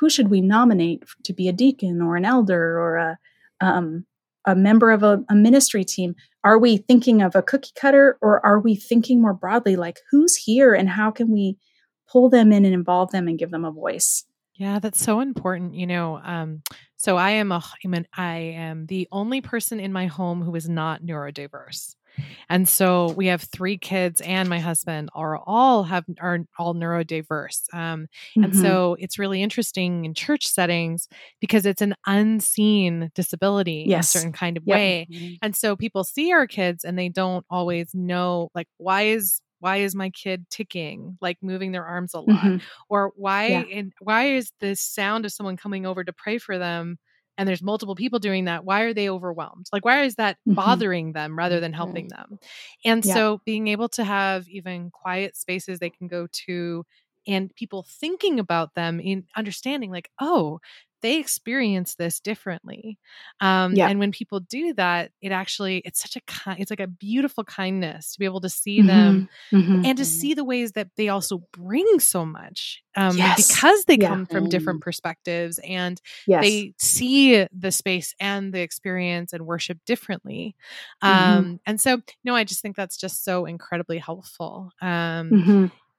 who should we nominate to be a deacon or an elder or a um, a member of a, a ministry team? Are we thinking of a cookie cutter or are we thinking more broadly, like who's here and how can we pull them in and involve them and give them a voice? Yeah, that's so important. You know, um, so I am a, I, am the only person in my home who is not neurodiverse. And so we have three kids and my husband are all have are all neurodiverse. Um, mm-hmm. And so it's really interesting in church settings because it's an unseen disability yes. in a certain kind of yep. way. Mm-hmm. And so people see our kids and they don't always know like why is why is my kid ticking like moving their arms a lot mm-hmm. or why yeah. and why is the sound of someone coming over to pray for them and there's multiple people doing that why are they overwhelmed like why is that mm-hmm. bothering them rather than helping them and yeah. so being able to have even quiet spaces they can go to and people thinking about them in understanding like oh they experience this differently um, yeah. and when people do that it actually it's such a kind it's like a beautiful kindness to be able to see mm-hmm. them mm-hmm. and to mm-hmm. see the ways that they also bring so much um, yes. because they yeah. come from different mm. perspectives and yes. they see the space and the experience and worship differently mm-hmm. um, and so no i just think that's just so incredibly helpful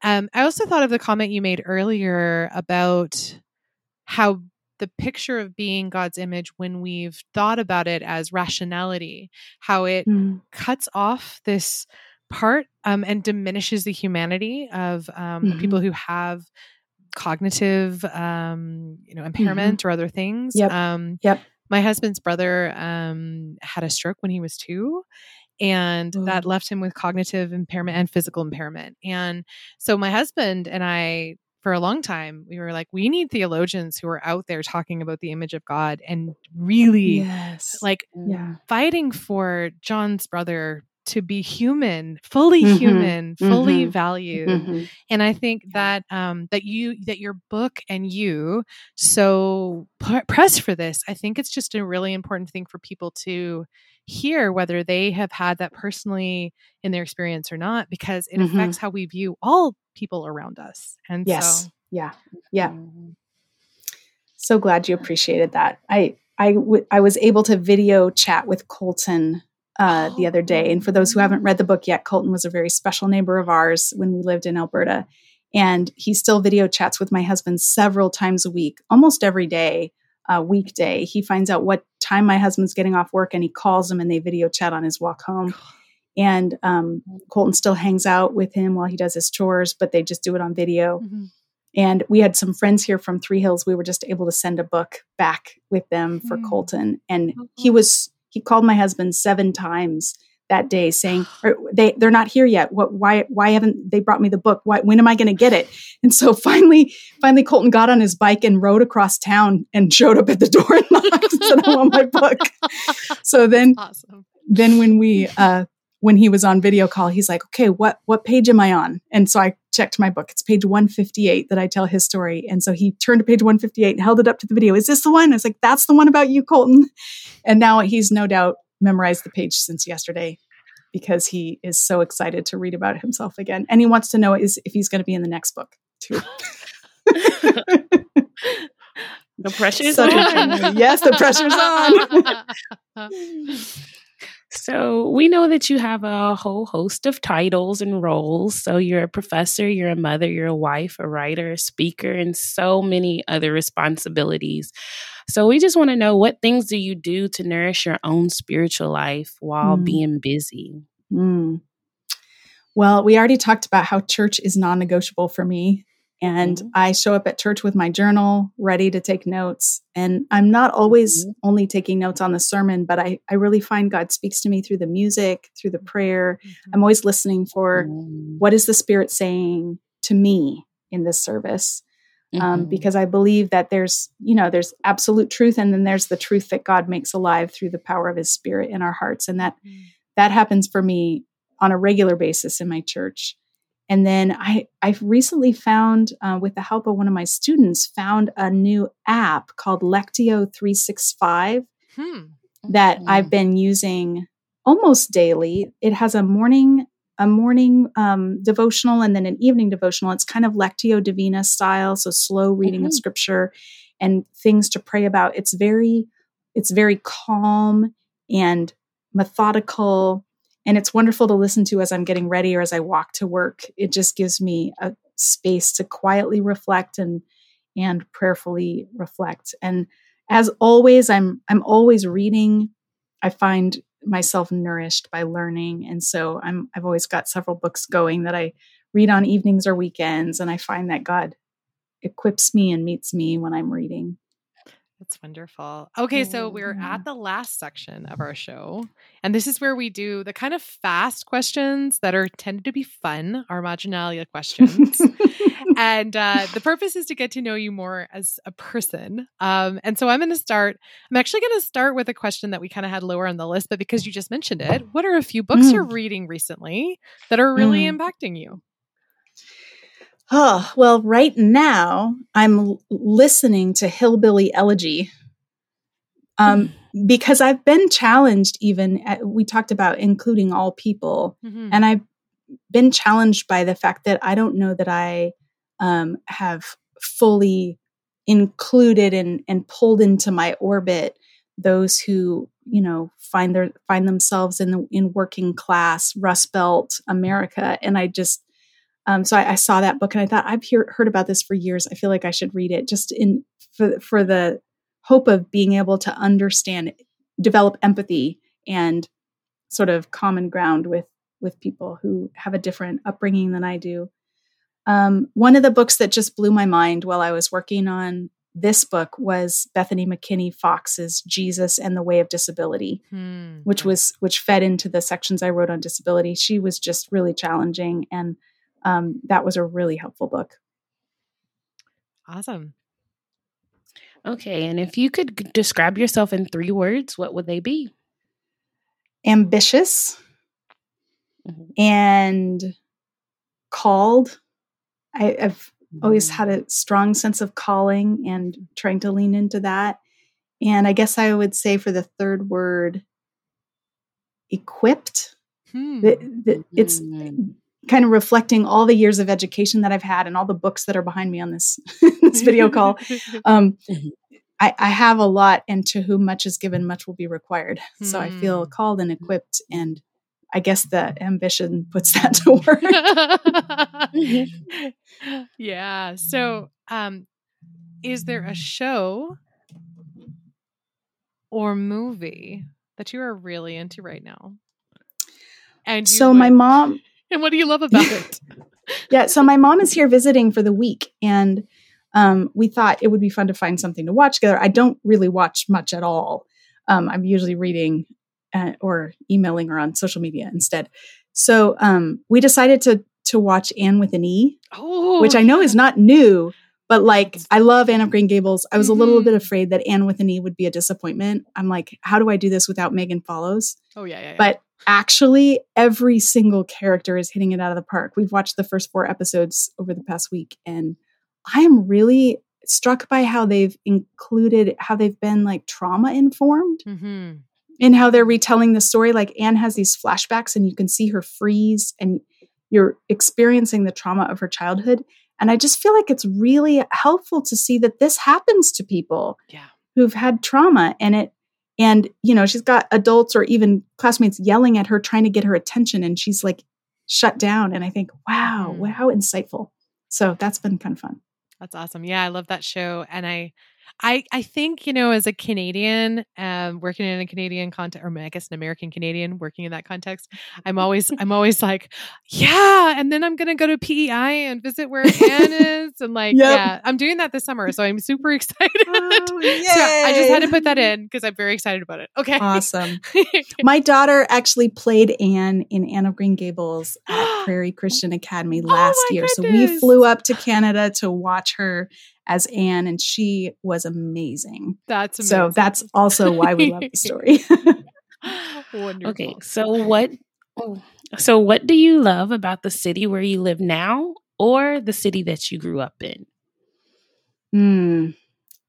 um, i also thought of the comment you made earlier about how the picture of being God's image when we've thought about it as rationality, how it mm. cuts off this part um, and diminishes the humanity of um, mm-hmm. people who have cognitive, um, you know, mm-hmm. impairment mm-hmm. or other things. Yep. Um, yep. My husband's brother um, had a stroke when he was two, and Ooh. that left him with cognitive impairment and physical impairment. And so my husband and I for a long time we were like we need theologians who are out there talking about the image of god and really yes. like yeah. fighting for john's brother to be human fully mm-hmm. human fully mm-hmm. valued mm-hmm. and i think that um that you that your book and you so p- press for this i think it's just a really important thing for people to hear whether they have had that personally in their experience or not because it mm-hmm. affects how we view all people around us and yes so, yeah yeah mm-hmm. so glad you appreciated that i I, w- I was able to video chat with colton uh, the other day and for those who haven't read the book yet colton was a very special neighbor of ours when we lived in alberta and he still video chats with my husband several times a week almost every day uh, weekday. He finds out what time my husband's getting off work and he calls him and they video chat on his walk home. And um, Colton still hangs out with him while he does his chores, but they just do it on video. Mm-hmm. And we had some friends here from Three Hills. We were just able to send a book back with them for mm-hmm. Colton. And he was, he called my husband seven times that day saying they they're not here yet. What why why haven't they brought me the book. Why when am i going to get it? And so finally finally colton got on his bike and rode across town and showed up at the door and knocked and said i want my book. So then awesome. then when we uh when he was on video call he's like okay what what page am i on and so i checked my book it's page 158 that i tell his story and so he turned to page 158 and held it up to the video is this the one i was like that's the one about you colton and now he's no doubt memorized the page since yesterday because he is so excited to read about himself again. And he wants to know is if he's going to be in the next book too. the pressure's on. yes, the pressure's on. So, we know that you have a whole host of titles and roles. So, you're a professor, you're a mother, you're a wife, a writer, a speaker, and so many other responsibilities. So we just want to know what things do you do to nourish your own spiritual life while mm. being busy? Mm. Well, we already talked about how church is non negotiable for me. And mm-hmm. I show up at church with my journal ready to take notes. And I'm not always mm-hmm. only taking notes on the sermon, but I, I really find God speaks to me through the music, through the prayer. Mm-hmm. I'm always listening for mm. what is the Spirit saying to me in this service um, mm-hmm. because I believe that there's, you know, there's absolute truth, and then there's the truth that God makes alive through the power of His Spirit in our hearts, and that mm-hmm. that happens for me on a regular basis in my church. And then I I've recently found, uh, with the help of one of my students, found a new app called Lectio 365 hmm. that mm-hmm. I've been using almost daily. It has a morning a morning um, devotional and then an evening devotional. It's kind of Lectio Divina style, so slow reading mm-hmm. of scripture. and things to pray about. It's very, it's very calm and methodical. And it's wonderful to listen to as I'm getting ready or as I walk to work. It just gives me a space to quietly reflect and and prayerfully reflect. And as always, I'm I'm always reading. I find myself nourished by learning. And so I'm I've always got several books going that I read on evenings or weekends. And I find that God equips me and meets me when I'm reading. That's wonderful. Okay, so we're at the last section of our show, and this is where we do the kind of fast questions that are tended to be fun, our marginalia questions. and uh, the purpose is to get to know you more as a person. Um, and so I'm going to start. I'm actually going to start with a question that we kind of had lower on the list, but because you just mentioned it, what are a few books mm. you're reading recently that are really mm. impacting you? Oh, well, right now I'm listening to Hillbilly Elegy um, mm. because I've been challenged, even, at, we talked about including all people, mm-hmm. and I've been challenged by the fact that I don't know that I um, have fully included and, and pulled into my orbit those who you know find their find themselves in the in working class rust belt america and i just um, so I, I, saw that book and I thought I've hear, heard about this for years. I feel like I should read it just in for, for the hope of being able to understand, develop empathy and sort of common ground with with people who have a different upbringing than I do. Um, one of the books that just blew my mind while I was working on this book was Bethany McKinney Fox's Jesus and the Way of Disability, hmm. which was which fed into the sections I wrote on disability. She was just really challenging and um, that was a really helpful book. Awesome. Okay. And if you could describe yourself in three words, what would they be? Ambitious mm-hmm. and called. I, have always had a strong sense of calling and trying to lean into that. And I guess I would say for the third word, equipped. Hmm. The, the, it's mm-hmm kind of reflecting all the years of education that I've had and all the books that are behind me on this this video call. Um, mm-hmm. I, I, have a lot, and to whom much is given, much will be required. Hmm. So I feel hmm. called and equipped, and I guess the ambition puts that to work. yeah. So, um, is there a show or movie that you are really into right now? And so would- my mom and what do you love about it? yeah, so my mom is here visiting for the week, and um, we thought it would be fun to find something to watch together. I don't really watch much at all. Um, I'm usually reading uh, or emailing or on social media instead. So um, we decided to to watch Anne with an E, oh, which I know yeah. is not new, but like I love Anne of Green Gables. I was mm-hmm. a little bit mm-hmm. afraid that Anne with an E would be a disappointment. I'm like, how do I do this without Megan Follows? Oh yeah, yeah. yeah. But actually every single character is hitting it out of the park. We've watched the first four episodes over the past week and I am really struck by how they've included how they've been like trauma informed mm-hmm. in how they're retelling the story. Like Anne has these flashbacks and you can see her freeze and you're experiencing the trauma of her childhood. And I just feel like it's really helpful to see that this happens to people yeah. who've had trauma and it and, you know, she's got adults or even classmates yelling at her, trying to get her attention, and she's like shut down. And I think, wow, mm. how insightful. So that's been kind of fun. That's awesome. Yeah, I love that show. And I I I think you know as a Canadian um, working in a Canadian context, or I guess an American Canadian working in that context, I'm always I'm always like, yeah, and then I'm gonna go to PEI and visit where Anne is, and like, yep. yeah, I'm doing that this summer, so I'm super excited. Oh, so I just had to put that in because I'm very excited about it. Okay, awesome. My daughter actually played Anne in Anne of Green Gables at Prairie Christian Academy oh last oh year, goodness. so we flew up to Canada to watch her as Anne, and she was amazing. That's amazing. so. That's also why we love the story. Wonderful. Okay, so what? So what do you love about the city where you live now, or the city that you grew up in? Hmm.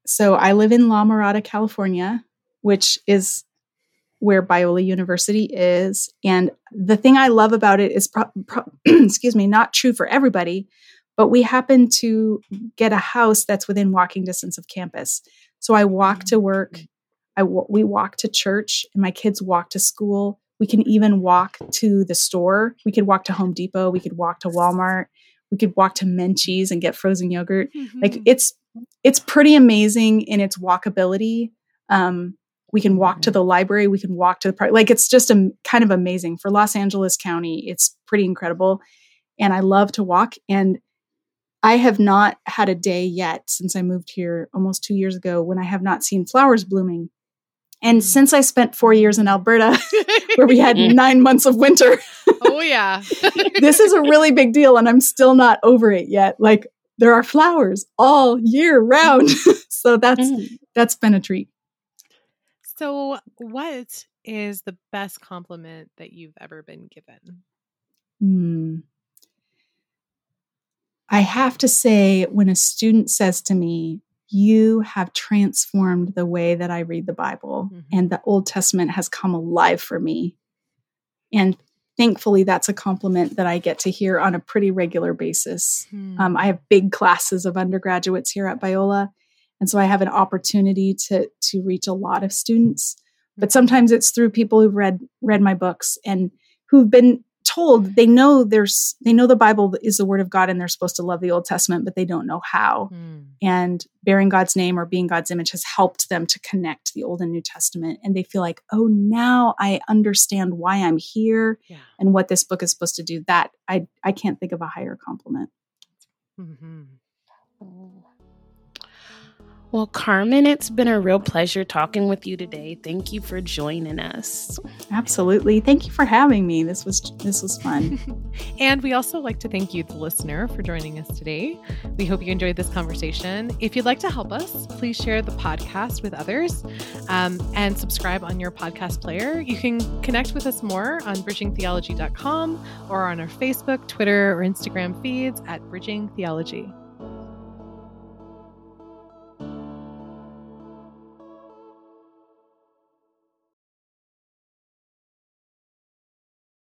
So I live in La Mirada, California, which is where Biola University is. And the thing I love about it is, pro- pro- excuse me, not true for everybody, but we happen to get a house that's within walking distance of campus. So I walk to work, I we walk to church, and my kids walk to school. We can even walk to the store. We could walk to Home Depot. We could walk to Walmart. We could walk to Menchie's and get frozen yogurt. Mm-hmm. Like it's it's pretty amazing in its walkability. Um, we can walk to mm-hmm. the library. We can walk to the park. Like it's just a kind of amazing for Los Angeles County. It's pretty incredible, and I love to walk. And I have not had a day yet since I moved here almost two years ago when I have not seen flowers blooming. And mm. since I spent four years in Alberta, where we had nine months of winter, oh yeah, this is a really big deal, and I'm still not over it yet. Like there are flowers all year round, so that's mm. that's been a treat. So, what is the best compliment that you've ever been given? Hmm. I have to say, when a student says to me, You have transformed the way that I read the Bible, mm-hmm. and the Old Testament has come alive for me. And thankfully, that's a compliment that I get to hear on a pretty regular basis. Mm-hmm. Um, I have big classes of undergraduates here at Biola. And so I have an opportunity to to reach a lot of students. But mm-hmm. sometimes it's through people who've read read my books and who've been told they know there's they know the bible is the word of god and they're supposed to love the old testament but they don't know how mm. and bearing god's name or being god's image has helped them to connect the old and new testament and they feel like oh now i understand why i'm here yeah. and what this book is supposed to do that i i can't think of a higher compliment mm-hmm. Well, Carmen, it's been a real pleasure talking with you today. Thank you for joining us. Absolutely. Thank you for having me. This was this was fun. and we also like to thank you, the listener, for joining us today. We hope you enjoyed this conversation. If you'd like to help us, please share the podcast with others um, and subscribe on your podcast player. You can connect with us more on bridgingtheology.com or on our Facebook, Twitter, or Instagram feeds at Bridging Theology.